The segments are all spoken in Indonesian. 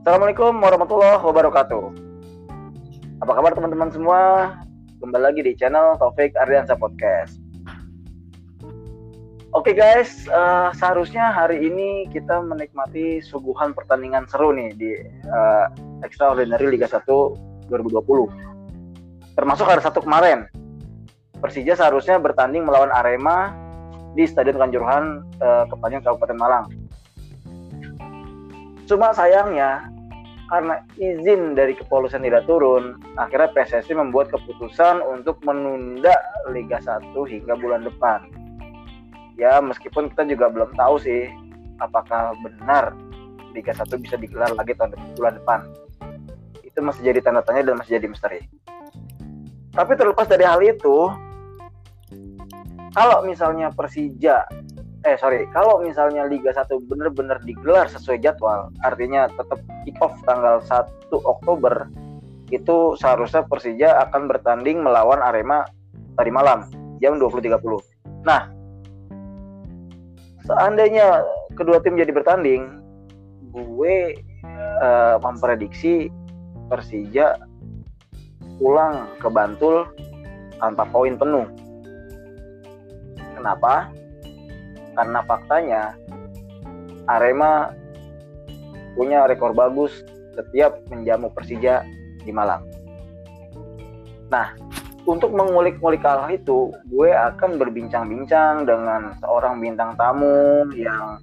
Assalamualaikum warahmatullahi wabarakatuh. Apa kabar teman-teman semua? Kembali lagi di channel Taufik Ardiansa Podcast. Oke guys, uh, seharusnya hari ini kita menikmati suguhan pertandingan seru nih di uh, Extraordinary Liga 1 2020. Termasuk hari satu kemarin, Persija seharusnya bertanding melawan Arema di Stadion Kanjuruhan uh, Kepanjen Kabupaten Malang. Cuma sayangnya karena izin dari kepolisian tidak turun, akhirnya PSSI membuat keputusan untuk menunda Liga 1 hingga bulan depan. Ya, meskipun kita juga belum tahu sih apakah benar Liga 1 bisa digelar lagi tahun bulan depan. Itu masih jadi tanda tanya dan masih jadi misteri. Tapi terlepas dari hal itu, kalau misalnya Persija eh sorry. Kalau misalnya Liga 1 benar-benar digelar sesuai jadwal artinya tetap kick off tanggal 1 Oktober itu seharusnya Persija akan bertanding melawan Arema tadi malam jam 20.30 nah seandainya kedua tim jadi bertanding gue uh, memprediksi Persija pulang ke Bantul tanpa poin penuh. Kenapa karena faktanya Arema punya rekor bagus setiap menjamu Persija di Malang. Nah, untuk mengulik-ngulik hal itu, gue akan berbincang-bincang dengan seorang bintang tamu yang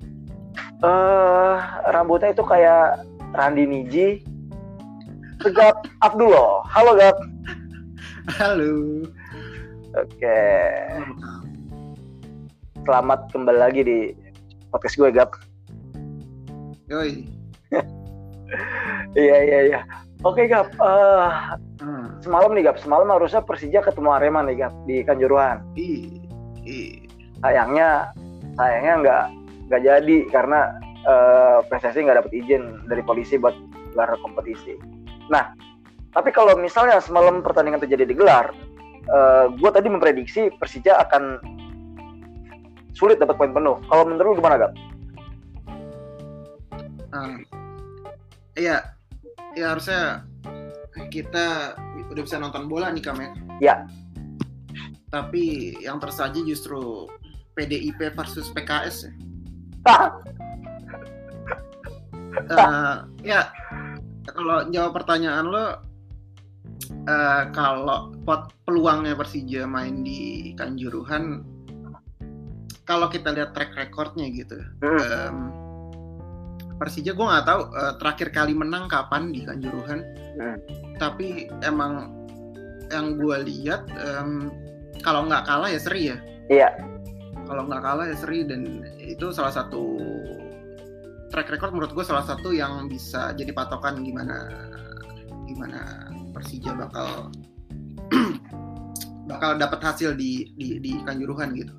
uh, rambutnya itu kayak Randi Niji. Tegap Abdullah. Halo, Gap. Halo. Oke. Okay selamat kembali lagi di podcast gue Gap. Yoi. iya iya iya. Oke Gap. Uh, hmm. Semalam nih Gap. Semalam harusnya Persija ketemu Arema nih Gap di Kanjuruhan. Iya. Sayangnya sayangnya nggak nggak jadi karena uh, PSSI nggak dapat izin dari polisi buat gelar kompetisi. Nah, tapi kalau misalnya semalam pertandingan terjadi digelar, uh, gue tadi memprediksi Persija akan sulit dapat poin penuh. Kalau menurut lu gimana, Gap? Uh, iya, ya harusnya kita udah bisa nonton bola nih, Kam ya. Iya. Tapi yang tersaji justru PDIP versus PKS ya. Uh, ya, kalau jawab pertanyaan lo, uh, kalau pot peluangnya Persija main di Kanjuruhan kalau kita lihat track recordnya gitu hmm. um, Persija gue nggak tahu uh, terakhir kali menang kapan di Kanjuruhan hmm. tapi emang yang gue lihat um, kalau nggak kalah ya seri ya iya kalau nggak kalah ya seri dan itu salah satu track record menurut gue salah satu yang bisa jadi patokan gimana gimana Persija bakal bakal dapat hasil di di di Kanjuruhan gitu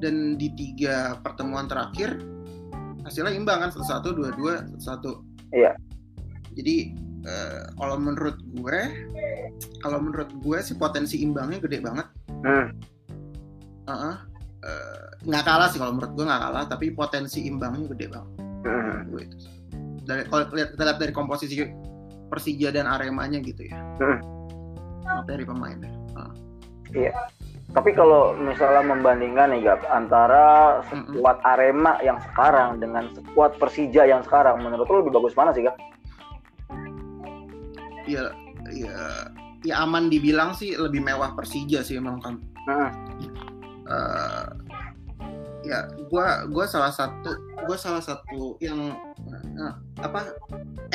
dan di tiga pertemuan terakhir hasilnya imbang kan satu satu dua dua satu satu iya jadi uh, kalau menurut gue kalau menurut gue sih potensi imbangnya gede banget hmm. uh -uh. nggak kalah sih kalau menurut gue nggak kalah tapi potensi imbangnya gede banget hmm. gue itu dari kalau lihat kita lihat dari komposisi Persija dan Aremanya gitu ya hmm. materi pemainnya uh. iya tapi kalau misalnya membandingkan nih Gap antara sekuat Arema yang sekarang dengan sekuat Persija yang sekarang, menurut lo lebih bagus mana sih Gap? Ya, ya, ya aman dibilang sih lebih mewah Persija sih emang kan. Hmm. Uh, ya, gua gua salah satu gua salah satu yang uh, apa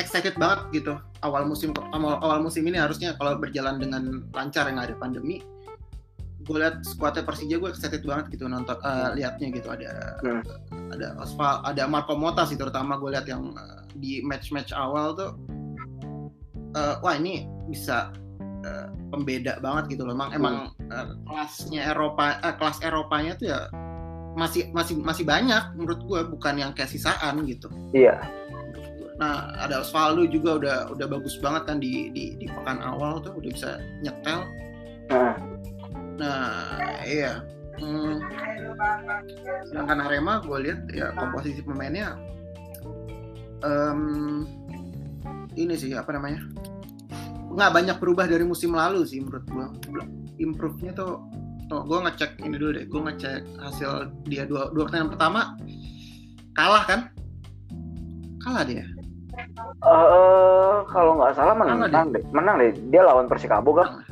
excited banget gitu awal musim awal, awal musim ini harusnya kalau berjalan dengan lancar yang ada pandemi gue lihat skuadnya Persija gue excited banget gitu nonton uh, liatnya gitu. Ada hmm. ada Osval ada Marco Mota sih terutama gue lihat yang uh, di match-match awal tuh. Uh, wah ini bisa uh, pembeda banget gitu loh. Emang hmm. emang uh, kelasnya Eropa uh, kelas Eropanya tuh ya masih masih masih banyak menurut gue bukan yang kayak sisaan gitu. Iya. Nah ada Osvaldo juga udah udah bagus banget kan di di, di pekan awal tuh udah bisa nyetel. Nah Nah, iya. Hmm, sedangkan Arema gue lihat ya komposisi pemainnya um, ini sih apa namanya? Nggak banyak berubah dari musim lalu sih menurut gue improve-nya tuh oh, gue ngecek ini dulu deh gue ngecek hasil dia dua dua pertandingan pertama kalah kan? Kalah dia. Uh, kalau nggak salah menang, menang deh. menang deh. Dia lawan Persikabo kan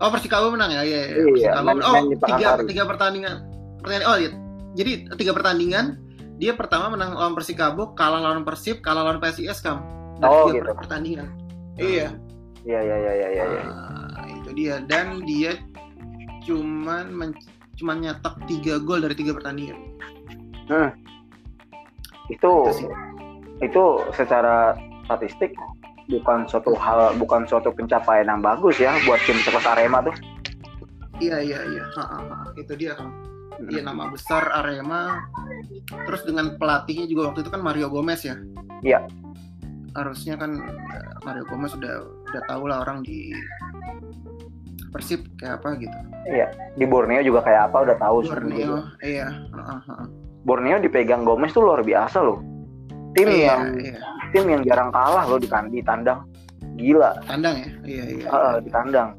oh Persikabo menang ya iya, iya. iya main, oh main tiga tiga pertandingan pertandingan oh iya. jadi tiga pertandingan dia pertama menang lawan Persikabo kalah lawan Persib kalah lawan PSIS kam dan oh, tiga gitu. pertandingan iya Iya iya iya iya. iya. Nah, itu dia dan dia cuman men cuman nyetak tiga gol dari tiga pertandingan. Hmm. Itu itu, itu secara statistik bukan suatu hal bukan suatu pencapaian yang bagus ya buat tim sekelas Arema tuh. Iya iya iya. Ha, ha, ha. Itu dia kan. Dia hmm. nama besar Arema. Terus dengan pelatihnya juga waktu itu kan Mario Gomez ya. Iya harusnya kan eh, Mario Gomez sudah udah tahu lah orang di Persib kayak apa gitu. Iya, di Borneo juga kayak apa udah tahu. Borneo, iya. Uh, uh, Borneo dipegang Gomez tuh luar biasa loh. Tim iya, yang iya. Tim yang jarang kalah loh di, di tandang. Gila. Tandang ya? Iya, iya. Uh, di tandang.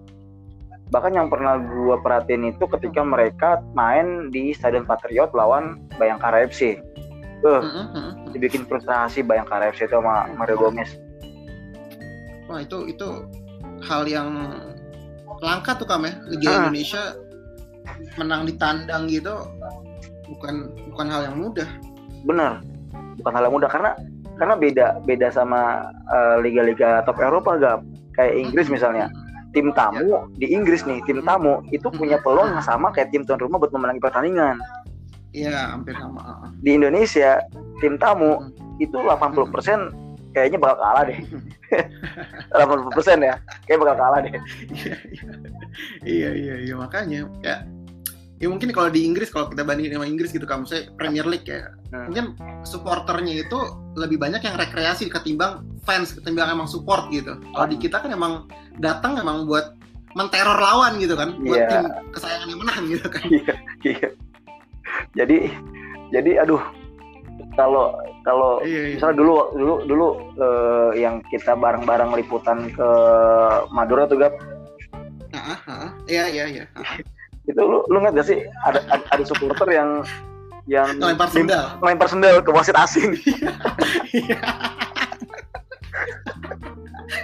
Bahkan yang pernah gua perhatiin itu ketika mereka main di Stadion Patriot lawan Bayangkara FC. Uh, mm -hmm. dibikin frustrasi Bayangkara FC itu sama Mario Gomez. Wah itu itu hal yang langka tuh kamu ya Liga ah. Indonesia menang di tandang gitu bukan bukan hal yang mudah. Benar, bukan hal yang mudah karena karena beda beda sama uh, liga-liga top Eropa gak kayak Inggris misalnya tim tamu ya. di Inggris nih tim tamu itu punya peluang yang sama kayak tim tuan rumah buat memenangi pertandingan Iya, hampir sama. Di Indonesia, tim tamu hmm. itu 80% kayaknya bakal kalah deh. 80% ya, kayak bakal kalah deh. iya, iya, iya, makanya ya ya mungkin kalau di Inggris kalau kita bandingin sama Inggris gitu kamu saya Premier League ya. Hmm. mungkin supporternya itu lebih banyak yang rekreasi ketimbang fans ketimbang emang support gitu. Kalau di kita kan emang datang emang buat menteror lawan gitu kan buat yeah. tim kesayangannya menang gitu kan. Iya yeah, jadi jadi aduh kalau kalau iya, iya. misalnya dulu dulu dulu uh, yang kita bareng-bareng liputan ke Madura tuh gap. Iya iya iya itu lu lu nggak gak sih? Ada ada, ada supporter yang yang lempar sendal? lempar sendal ke wasit asing iya.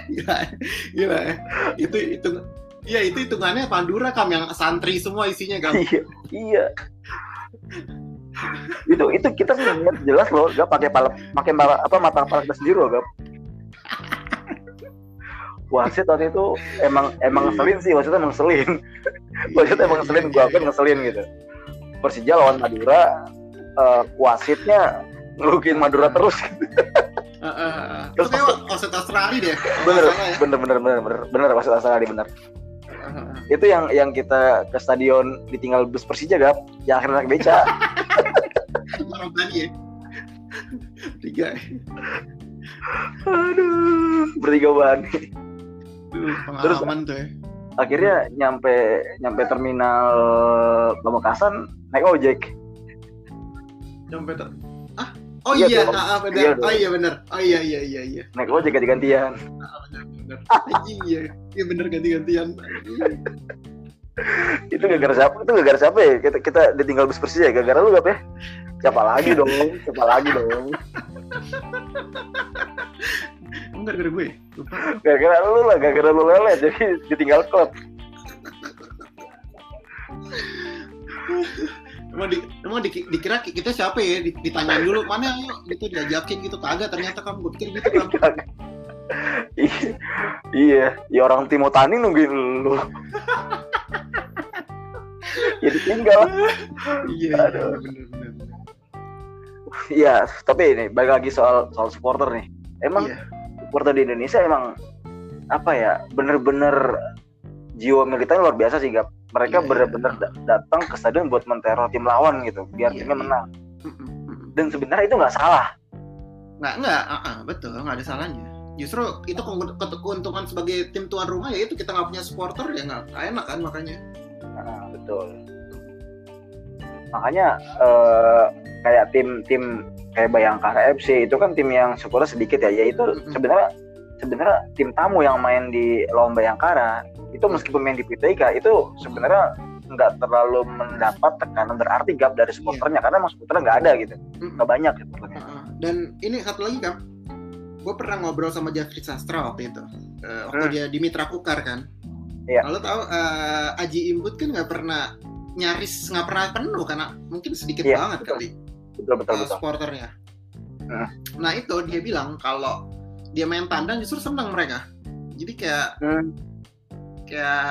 Gila gila itu itu Iya itu hitungannya Pandura kam yang santri semua isinya kam. Iya, iya. Itu itu kita sih lihat jelas loh gak pakai pala pakai apa mata kepala kita sendiri loh gak wasit waktu itu emang emang ngeselin sih wasitnya emang ngeselin. Wasit emang ngeselin gua pun ngeselin gitu. Persija lawan Madura uh, wasitnya ngelukin Madura terus. Uh, uh, terus kayak wasit Australia deh bener, ya. bener bener bener bener bener wasit Australia bener. Uh, itu yang yang kita ke stadion ditinggal bus Persija gap. Yang akhirnya naik beca. Orang tadi ya. Tiga. Aduh bertiga banget terus tuh ya akhirnya nyampe nyampe terminal Pamekasan naik ojek nyampe ter ah Oh iya, iya, ah, benar. Iya, oh iya benar. Oh iya iya iya iya. Naik ojek ganti-gantian. Ah, benar iya. Iya benar ganti-gantian. itu gara-gara siapa? Itu gara-gara siapa ya? Kita, kita ditinggal bus Persija ya? Gara-gara lu gak ya? Siapa lagi dong? Siapa lagi dong? Enggak gara-gara gue. Gara-gara lu lah, gara-gara lu lelet jadi ditinggal klub. Emang di, emang di, dikira kita siapa ya? Ditanyain dulu mana yuk gitu diajakin gitu. Kagak ternyata kamu gue pikir gitu kan iya ya orang Timotani nungguin lu. Jadi tinggal. Iya, iya iya tapi ini balik lagi soal soal supporter nih. Emang iya. Supporter di Indonesia emang apa ya bener-bener jiwa militan luar biasa sih gap. Mereka yeah, benar-benar yeah. datang ke stadion buat menteror tim lawan gitu biar yeah, timnya yeah. menang. Dan sebenarnya itu nggak salah. Nggak nggak uh -uh, betul nggak ada salahnya. Justru itu keuntungan sebagai tim tuan rumah ya itu kita nggak punya supporter ya nggak enak kan makanya. Nah, betul. Makanya uh, kayak tim tim kayak Bayangkara FC itu kan tim yang supporter sedikit ya. Yaitu sebenarnya sebenarnya tim tamu yang main di lomba Bayangkara itu meskipun main di PTIK itu sebenarnya nggak terlalu mendapat tekanan berarti gap dari supporternya yeah. karena emang supporternya nggak ada gitu. Nggak banyak supporternya. Dan ini satu lagi kan gue pernah ngobrol sama Jafri Sastra waktu itu uh, waktu hmm. dia di Mitra Kukar kan. Yeah. lalu tahu uh, Aji Imbut kan nggak pernah nyaris nggak pernah penuh karena mungkin sedikit yeah, banget kali betul betul, uh, betul. supporternya. Hmm. nah itu dia bilang kalau dia main tandang justru senang mereka. Jadi kayak hmm. kayak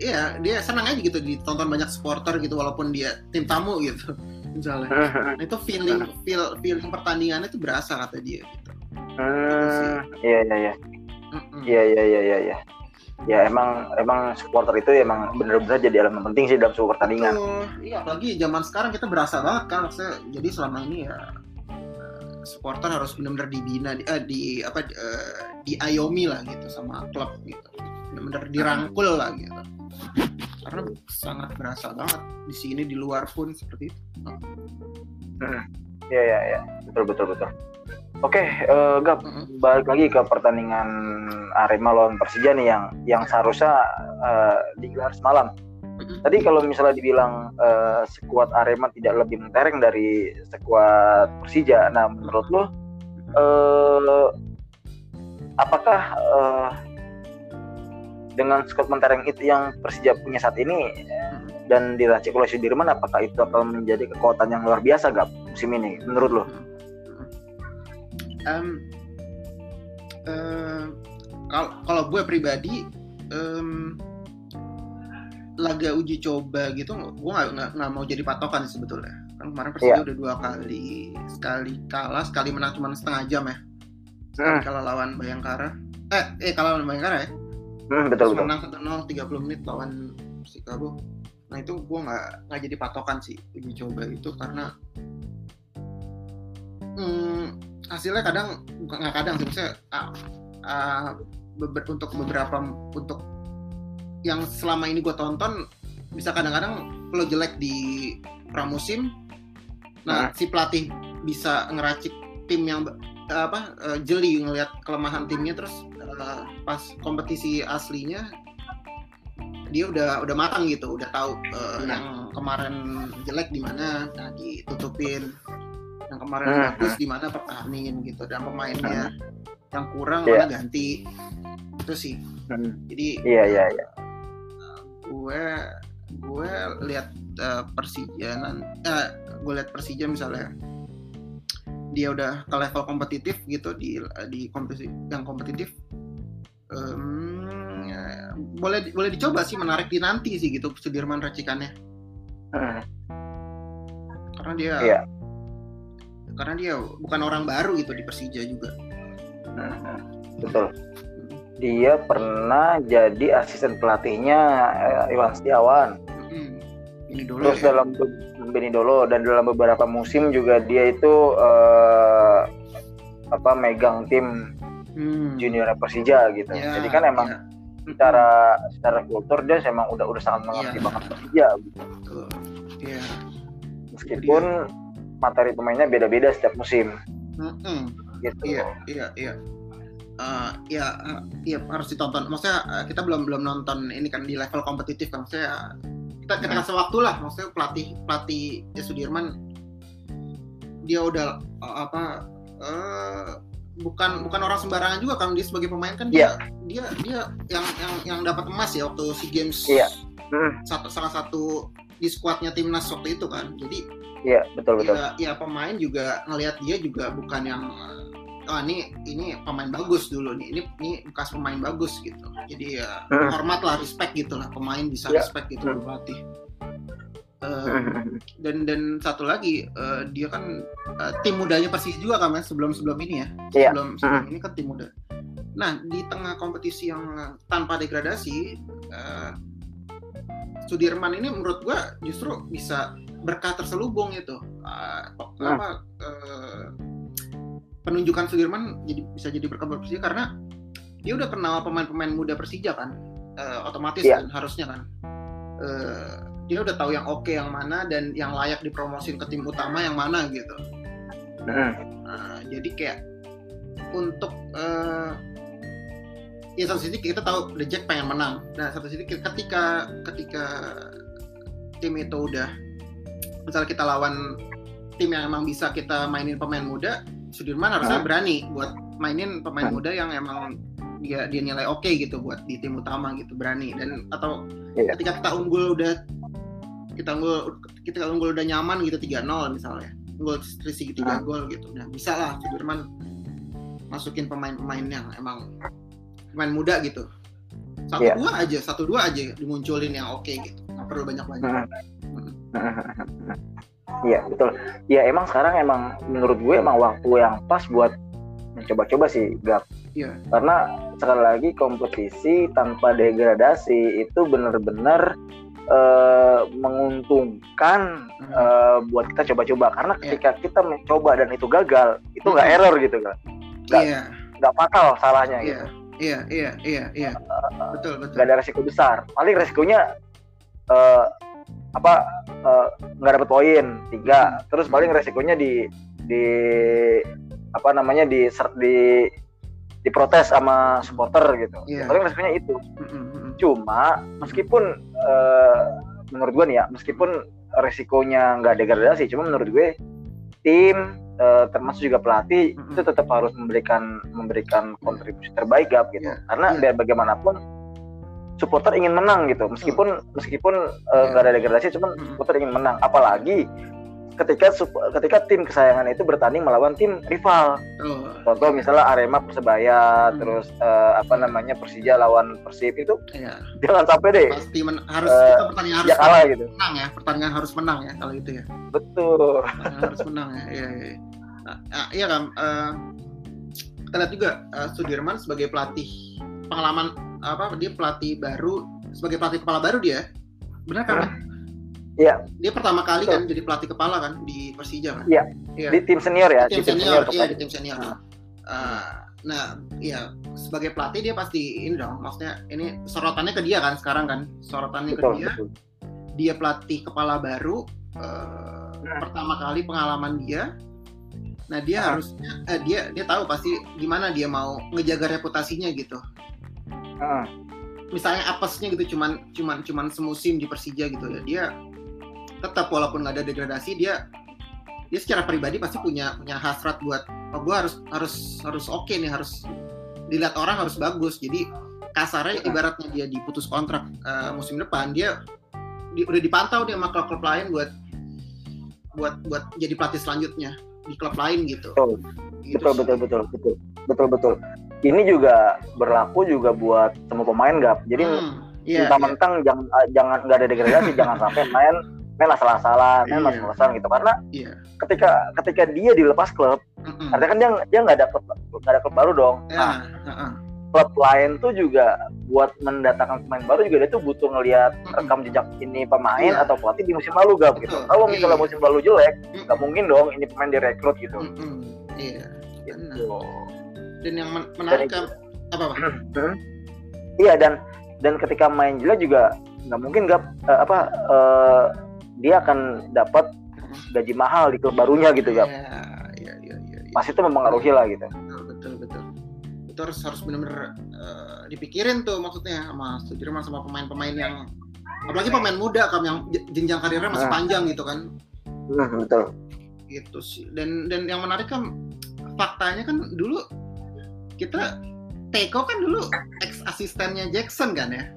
iya dia senang aja gitu ditonton banyak supporter gitu walaupun dia tim tamu gitu misalnya. Nah, itu feeling feel feeling pertandingannya itu berasa kata dia gitu. Hmm, iya iya iya iya iya iya iya ya. emang emang supporter itu emang bener-bener jadi elemen penting sih dalam sebuah pertandingan iya apalagi zaman sekarang kita berasa banget kan maksudnya jadi selama ini ya eh, supporter harus benar-benar dibina di, eh, di apa uh, diayomi lah gitu sama klub gitu benar-benar dirangkul lah gitu karena sangat berasa banget di sini di luar pun seperti itu. Hmm. Ya ya ya betul betul betul. Oke, okay, uh, eh, Gap, mm-hmm. balik lagi ke pertandingan Arema lawan Persija nih yang yang seharusnya uh, digelar semalam. Mm-hmm. Tadi kalau misalnya dibilang uh, sekuat Arema tidak lebih mentereng dari sekuat Persija, nah menurut lo, uh, apakah uh, dengan skuad mentereng itu yang Persija punya saat ini dan diracik oleh Sudirman apakah itu akan menjadi kekuatan yang luar biasa gak musim ini menurut lo? Um, uh, kalau gue pribadi um, laga uji coba gitu gue nggak mau jadi patokan sebetulnya kan kemarin Persija yeah. udah dua kali sekali kalah sekali menang cuma setengah jam ya sekali hmm. kalah lawan Bayangkara eh eh kalah lawan Bayangkara ya Hmm, betul betul. Menang 1-0 30 menit lawan Chicago. Nah itu gue nggak nggak jadi patokan sih uji coba itu karena hmm, hasilnya kadang nggak kadang sih maksudnya uh, uh, beber, untuk beberapa untuk yang selama ini gue tonton bisa kadang-kadang lo jelek di pramusim nah hmm. si pelatih bisa ngeracik tim yang apa uh, jeli ngelihat kelemahan timnya terus uh, pas kompetisi aslinya dia udah udah matang gitu udah tahu uh, hmm. yang kemarin jelek di mana nah ditutupin yang kemarin hmm. bagus di mana pertahanin gitu dan pemainnya hmm. yang kurang yeah. mana ganti itu sih hmm. jadi iya iya iya gue gue lihat uh, Persija uh, gue lihat Persija misalnya dia udah ke level kompetitif gitu di di kompetisi yang kompetitif um, ya, boleh boleh dicoba sih menarik di nanti sih gitu Sudirman racikannya hmm. karena dia yeah. Karena dia bukan orang baru gitu di Persija juga hmm. betul dia pernah jadi asisten pelatihnya eh, Iwan Setiawan hmm. ini dulu terus ya. dalam Beni Dolo dan dalam beberapa musim juga dia itu uh, apa megang tim hmm. junior Persija gitu. Ya, Jadi kan emang ya. secara secara kultur dia emang udah udah sangat mengerti ya. banget Persija gitu. Ya. Meskipun. Materi pemainnya beda-beda setiap musim. Hmm. Gitu. Iya, iya, iya. Uh, ya, uh, ya harus ditonton. Maksudnya uh, kita belum belum nonton ini kan di level kompetitif kan. Maksudnya kita kita kasih waktu lah maksudnya pelatih pelatih ya Sudirman dia udah uh, apa uh, bukan bukan orang sembarangan juga kan dia sebagai pemain kan yeah. dia dia dia yang yang yang dapat emas ya waktu si games yeah. mm. satu salah satu di skuadnya timnas waktu itu kan jadi Iya betul betul. Ya, ya pemain juga ngelihat dia juga bukan yang oh ini ini pemain bagus dulu nih ini ini bekas pemain bagus gitu jadi ya hmm. hormat lah respect gitu lah pemain bisa yeah. respect gitu hmm. berarti uh, dan dan satu lagi uh, dia kan uh, tim mudanya persis juga kan mas sebelum sebelum ini ya yeah. sebelum sebelum ini kan tim muda nah di tengah kompetisi yang tanpa degradasi uh, Sudirman ini menurut gua justru bisa berkah terselubung itu uh, apa uh, penunjukan Sudirman jadi bisa jadi berkah Persija? Karena dia udah kenal pemain-pemain muda Persija kan uh, otomatis yeah. kan harusnya kan. Uh, dia udah tahu yang oke okay, yang mana dan yang layak dipromosin ke tim utama yang mana gitu. Mm. uh, jadi kayak untuk uh, ya satu sisi kita tahu The Jack pengen menang. Nah satu sisi ketika ketika tim itu udah misalnya kita lawan tim yang emang bisa kita mainin pemain muda Sudirman harusnya berani buat mainin pemain muda yang emang dia dia nilai oke okay gitu buat di tim utama gitu berani dan atau yeah. ketika kita unggul udah kita unggul kita unggul udah nyaman gitu 3-0 misalnya unggul selisih tiga ah. gol gitu nah bisa lah Sudirman masukin pemain-pemain yang emang pemain muda gitu satu yeah. dua aja satu dua aja dimunculin yang oke okay, gitu nggak perlu banyak banyak Iya betul. Ya emang sekarang emang menurut gue emang waktu yang pas buat mencoba-coba sih Gap. Iya. Karena sekali lagi kompetisi tanpa degradasi itu benar-benar uh, menguntungkan hmm. uh, buat kita coba-coba karena iya. ketika yeah. kita mencoba dan itu gagal itu nggak hmm. error gitu kan nggak yeah. nggak fatal salahnya yeah. gitu iya iya iya iya uh, betul betul nggak ada resiko besar paling resikonya uh, apa nggak uh, dapet poin tiga hmm. terus paling resikonya di di apa namanya di di diprotes sama supporter gitu. Yeah. Paling resikonya itu. Mm-hmm. Cuma meskipun uh, menurut gue nih ya, meskipun resikonya nggak degradasi, cuma menurut gue tim uh, termasuk juga pelatih itu tetap harus memberikan memberikan kontribusi terbaik gap gitu. Yeah. Karena yeah. biar bagaimanapun supporter ingin menang gitu meskipun meskipun eh, nggak uh, ada degradasi cuma supporter ingin menang apalagi ketika ketika tim kesayangan itu bertanding melawan tim rival. Oh. Contoh misalnya Arema Persebaya, hmm. terus uh, apa namanya Persija lawan Persib itu, yeah. jangan sampai deh. Pasti men harus uh, pertandingan harus ya kalah gitu. Menang ya, pertandingan harus menang ya kalau itu ya. Betul. harus menang ya, iya iya. Nah, ah, iya kan. Uh, kita lihat juga uh, Sudirman sebagai pelatih pengalaman apa dia pelatih baru sebagai pelatih kepala baru dia benar kan? Hmm Iya. Dia pertama kali kan jadi pelatih kepala kan di Persija kan? Iya. Ya. Di tim senior ya. Di tim, senior, iya di tim senior. Nah. Uh, nah, ya sebagai pelatih dia pasti ini dong, maksudnya ini sorotannya ke dia kan sekarang kan, sorotannya betul, ke dia. Betul. Dia pelatih kepala baru, uh, nah. pertama kali pengalaman dia. Nah dia nah. harusnya, eh, dia dia tahu pasti gimana dia mau ngejaga reputasinya gitu. Nah. Misalnya apesnya gitu, cuman cuman cuman semusim di Persija gitu ya, dia tetap walaupun nggak ada degradasi dia dia secara pribadi pasti punya punya hasrat buat oh gue harus harus harus oke okay nih harus dilihat orang harus bagus jadi kasarnya ibaratnya dia diputus kontrak uh, musim depan dia di, udah dipantau dia sama klub-klub lain buat buat buat jadi pelatih selanjutnya di klub lain gitu. Betul. Gitu betul, betul betul betul betul betul Ini juga berlaku juga buat semua pemain gap. Jadi hmm, yeah, yeah. jangan jangan nggak ada degradasi jangan sampai main main asal-asalan, main yeah. asal-asalan gitu karena yeah. ketika ketika dia dilepas klub, mm-hmm. artinya kan dia dia nggak ada klub nggak ada klub baru dong. Yeah. Nah, uh-uh. klub lain tuh juga buat mendatangkan pemain baru juga dia tuh butuh ngelihat mm-hmm. rekam jejak ini pemain yeah. atau pelatih di musim lalu gak gitu. Kalau misalnya yeah. musim lalu jelek, nggak mm-hmm. mungkin dong ini pemain direkrut gitu. Iya. Yeah. Gitu. Dan yang men- menarik kan apa apa? Iya dan dan ketika main jelek juga nggak mungkin gak uh, apa uh, dia akan dapat gaji mahal di klub barunya gitu ya. Iya, iya, iya. Ya. Pas itu mempengaruhi lah gitu. Betul, betul, betul. Itu harus harus benar-benar uh, dipikirin tuh maksudnya sama Sudirman sama pemain-pemain yang apalagi pemain muda kan yang jenjang karirnya masih nah. panjang gitu kan. Nah, betul. Gitu sih. Dan dan yang menarik kan faktanya kan dulu kita Teko kan dulu ex asistennya Jackson kan ya.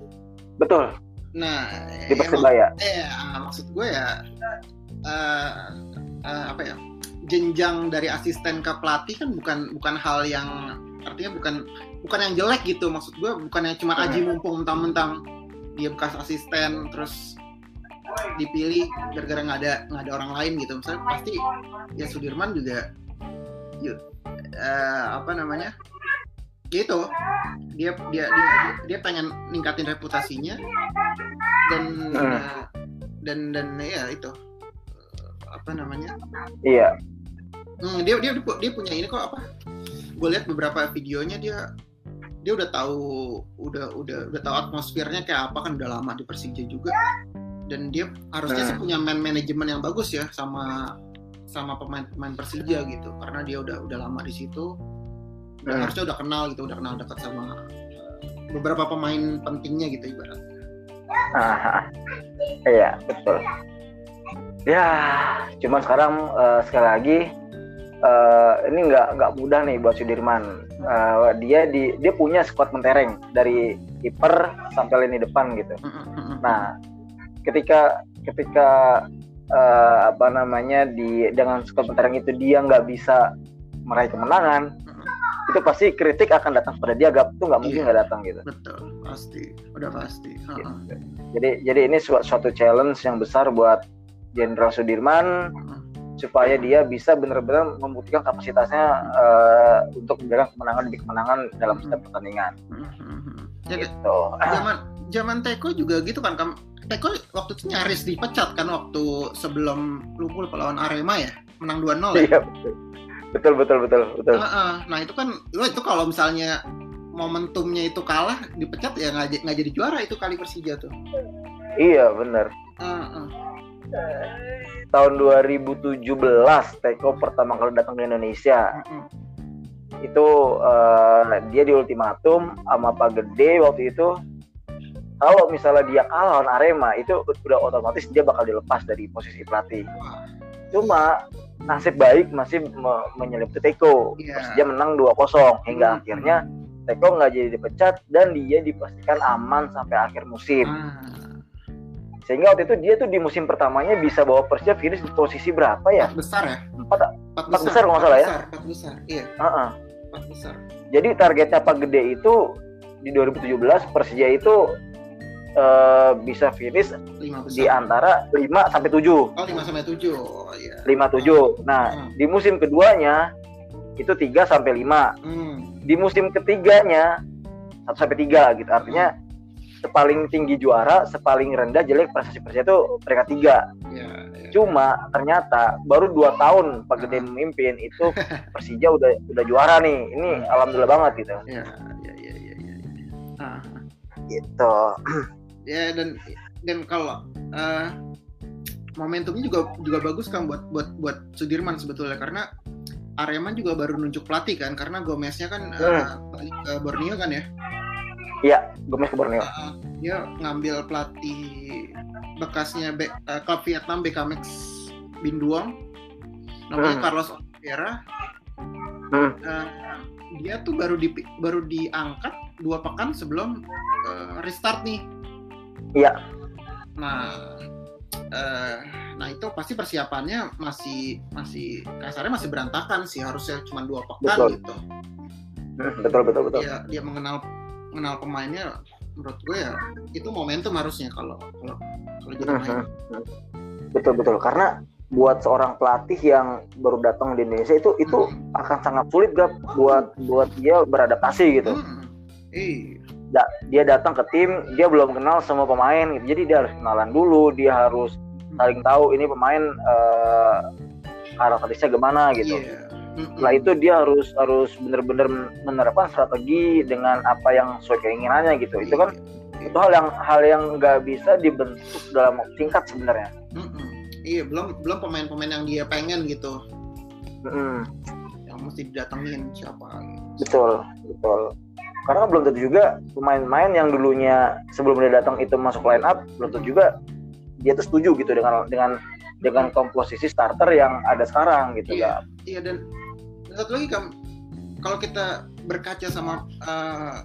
Betul. Nah, di Persebaya. Eh, maksud gue ya uh, uh, apa ya? Jenjang dari asisten ke pelatih kan bukan bukan hal yang artinya bukan bukan yang jelek gitu maksud gue bukan yang cuma aji hmm. mumpung mentang-mentang dia bekas asisten terus dipilih gara-gara nggak ada nggak ada orang lain gitu misalnya pasti ya Sudirman juga yuk, uh, apa namanya gitu dia dia dia dia pengen ningkatin reputasinya. Dan hmm. uh, dan dan ya itu. Apa namanya? Iya. Hmm, dia dia dia punya ini kok apa? Gue lihat beberapa videonya dia dia udah tahu udah udah udah tahu atmosfernya kayak apa kan udah lama di Persija juga. Dan dia harusnya hmm. sih punya man manajemen yang bagus ya sama sama pemain-pemain Persija gitu. Karena dia udah udah lama di situ hmm. harusnya udah kenal gitu udah kenal dekat sama beberapa pemain pentingnya gitu ibaratnya. Ah iya betul. Ya cuman sekarang uh, sekali lagi uh, ini nggak nggak mudah nih buat Sudirman. Uh, dia di dia punya squad mentereng dari kiper sampai lini depan gitu. Nah ketika ketika uh, apa namanya di dengan squad mentereng itu dia nggak bisa meraih kemenangan itu pasti kritik akan datang pada dia gak itu nggak mungkin iya. nggak datang gitu betul pasti udah pasti gitu. jadi jadi ini suatu, suatu challenge yang besar buat Jenderal Sudirman supaya dia bisa benar-benar membuktikan kapasitasnya uh, untuk memberikan kemenangan demi kemenangan dalam setiap pertandingan. Ya, gitu. Zaman zaman Teko juga gitu kan, Teko waktu itu nyaris dipecat kan waktu sebelum lupa lawan Arema ya, menang 2-0 ya. Iya betul. Betul betul betul betul. Uh, uh, nah itu kan itu kalau misalnya momentumnya itu kalah dipecat ya nggak jadi juara itu kali Persija tuh. Iya benar. Uh, uh tahun 2017 Teko pertama kali datang ke Indonesia mm-hmm. itu uh, dia di ultimatum sama Pak Gede waktu itu kalau misalnya dia kalah lawan Arema itu udah otomatis dia bakal dilepas dari posisi pelatih cuma nasib baik masih me- menyelip Teko yeah. dia menang 2-0 hingga mm-hmm. akhirnya Teko nggak jadi dipecat dan dia dipastikan aman sampai akhir musim. Mm sehingga waktu itu dia tuh di musim pertamanya bisa bawa Persija finish di posisi berapa ya? Empat besar ya? Empat, empat, empat besar, kalau nggak salah ya? Empat besar, iya. Uh -uh. Empat besar. Jadi targetnya Pak Gede itu di 2017 Persija itu uh, bisa finish di antara 5 sampai 7. Oh, 5 sampai 7. Oh, iya. 5 7. Nah, hmm. di musim keduanya itu 3 sampai 5. Hmm. Di musim ketiganya 1 sampai 3 gitu. Artinya hmm sepaling tinggi juara, sepaling rendah jelek prestasi Persija itu peringkat tiga. Ya, ya. Cuma ternyata baru dua tahun Pak Gede memimpin itu Persija udah udah juara nih. Ini alhamdulillah banget gitu. Ya, ya, ya, ya, ya. Ah. Gitu. Ya dan dan kalau uh, momentumnya juga juga bagus kan buat buat buat Sudirman sebetulnya karena Arema juga baru nunjuk pelatih kan karena Gomeznya kan uh, hmm. uh, Borneo kan ya. Iya, Gomez ke Borneo. Uh, dia ngambil pelatih bekasnya Be uh, klub Vietnam BKMX Binduang namanya hmm. Carlos Oliveira. Hmm. Uh, dia tuh baru di baru diangkat dua pekan sebelum uh, restart nih. Iya. Nah, uh, nah itu pasti persiapannya masih masih kasarnya masih berantakan sih harusnya cuma dua pekan betul. gitu. Hmm, betul betul betul. Dia dia mengenal mengenal pemainnya menurut gue ya itu momentum harusnya kalau kalau kalau jadi main. Betul betul karena buat seorang pelatih yang baru datang di Indonesia itu itu hmm. akan sangat sulit gak buat buat dia beradaptasi gitu. Hmm. Eh. Da, dia datang ke tim dia belum kenal semua pemain gitu. Jadi dia harus kenalan dulu, dia harus saling tahu ini pemain uh, karakteristiknya gimana gitu. Yeah setelah itu dia harus harus benar-benar menerapkan strategi dengan apa yang sesuai keinginannya gitu. Itu kan itu hal yang hal yang nggak bisa dibentuk dalam singkat sebenarnya. Iya belum belum pemain-pemain yang dia pengen gitu. Mm. yang mesti didatengin siapa. Betul betul karena belum tentu juga pemain-pemain yang dulunya sebelum dia datang itu masuk line up belum tentu juga dia tuh setuju gitu dengan dengan dengan komposisi starter yang ada sekarang gitu iya, ya. Iya dan satu lagi kan kalau kita berkaca sama uh,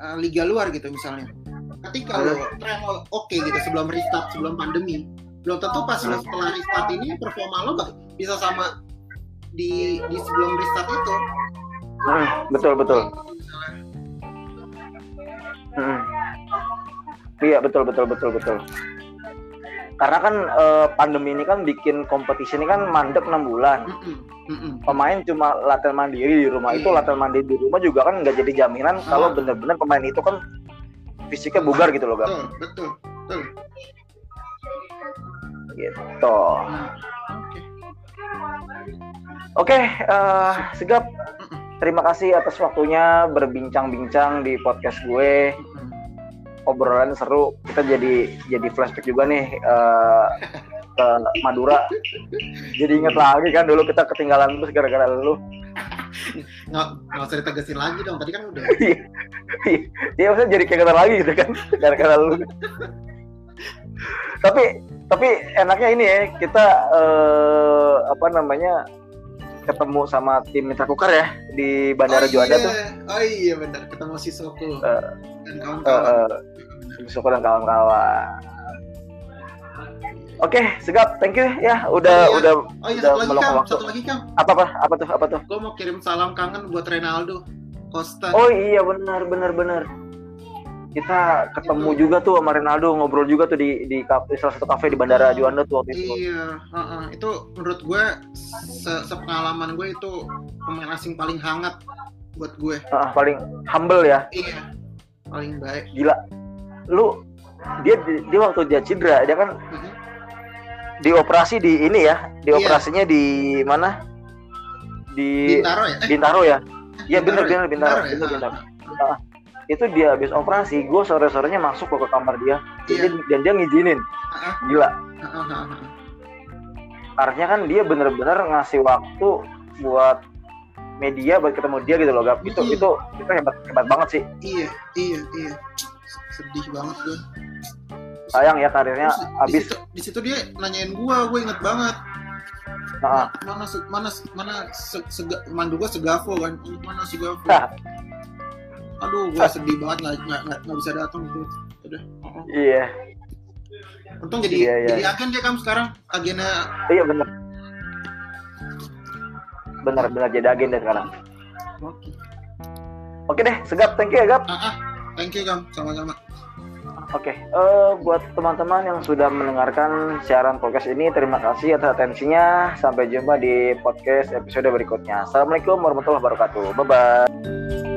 uh, liga luar gitu misalnya ketika lo tren oke okay gitu sebelum restart sebelum pandemi belum tentu pas lo setelah restart ini performa lo bisa sama di di sebelum restart itu. Hmm, betul betul hmm. iya betul betul betul betul karena kan uh, pandemi ini kan bikin kompetisi ini kan mandek enam bulan pemain cuma latihan mandiri di rumah yeah. itu iya. latihan mandiri di rumah juga kan nggak jadi jaminan ah. kalau benar-benar pemain itu kan fisiknya bugar gitu loh betul betul betul gitu nah, oke okay. uh, eh, segap terima kasih atas waktunya berbincang-bincang di podcast gue obrolan seru kita jadi jadi flashback juga nih uh, ke Madura. Jadi inget lagi kan dulu kita ketinggalan terus gara-gara lu. Nggak nggak usah ditegesin lagi dong tadi kan udah. Iya maksudnya jadi kayak kata lagi gitu kan gara-gara lu. Tapi tapi enaknya ini ya kita eh, apa namanya ketemu sama tim Mitra Kukar ya di Bandara oh, Juanda iya. tuh. Oh iya benar ketemu si Soko uh, dan Uh, kawan-kawan. uh, Soko dan kawan-kawan. Oke, segap. Thank you ya. Udah Oh, iya. udah oh iya udah satu lagi Kang, waktu. satu lagi Kang. apa apa apa tuh apa tuh? Gue mau kirim salam kangen buat Renaldo Costa. Oh iya benar benar benar. Kita ketemu juga tuh sama Ronaldo ngobrol juga tuh di di kafe salah satu kafe di Bandara Juanda tuh waktu itu. Iya, uh-uh. itu menurut gue se- sepengalaman gue itu pemain asing paling hangat buat gue. Ah, paling humble ya. Iya, paling baik. Gila. Lu dia dia waktu dia cedera dia kan Mhm. dioperasi di ini ya, Iya. dioperasinya di mana? Di Bintaro ya? Eh, Bintaro ya. Iya bener Bintaro bener Bintaro, ya? bener, Ah, Bintaro. ah, Itu dia habis operasi, gue sore sorenya masuk ke kamar dia, Iya. dan, dan dia ngizinin, gila. Artinya kan dia bener-bener ngasih waktu buat media buat ketemu dia gitu loh, Gap. Itu Iya. itu itu hebat hebat banget sih. Iya, iya, iya. Sedih banget gue. Sayang ya karirnya di habis. situ, di situ dia nanyain gua, gue inget banget. Nah, Mana mana mana se, sega, mandu gua segafo kan. Mana si Gafo? Aduh, gua sedih banget nggak nggak nggak bisa datang gitu. Udah. oh, iya, Untung jadi Iya, iya. jadi agen dia kan sekarang agennya iya bener. Bener bener jadi agenda sekarang. oke. Oke deh, segap, thank you ya Gap. Ah, ah. Thank you Kam, sama-sama. Oke, eh, buat teman-teman yang sudah mendengarkan siaran podcast ini, terima kasih atas atensinya. Sampai jumpa di podcast episode berikutnya. Assalamualaikum warahmatullahi wabarakatuh. Bye bye.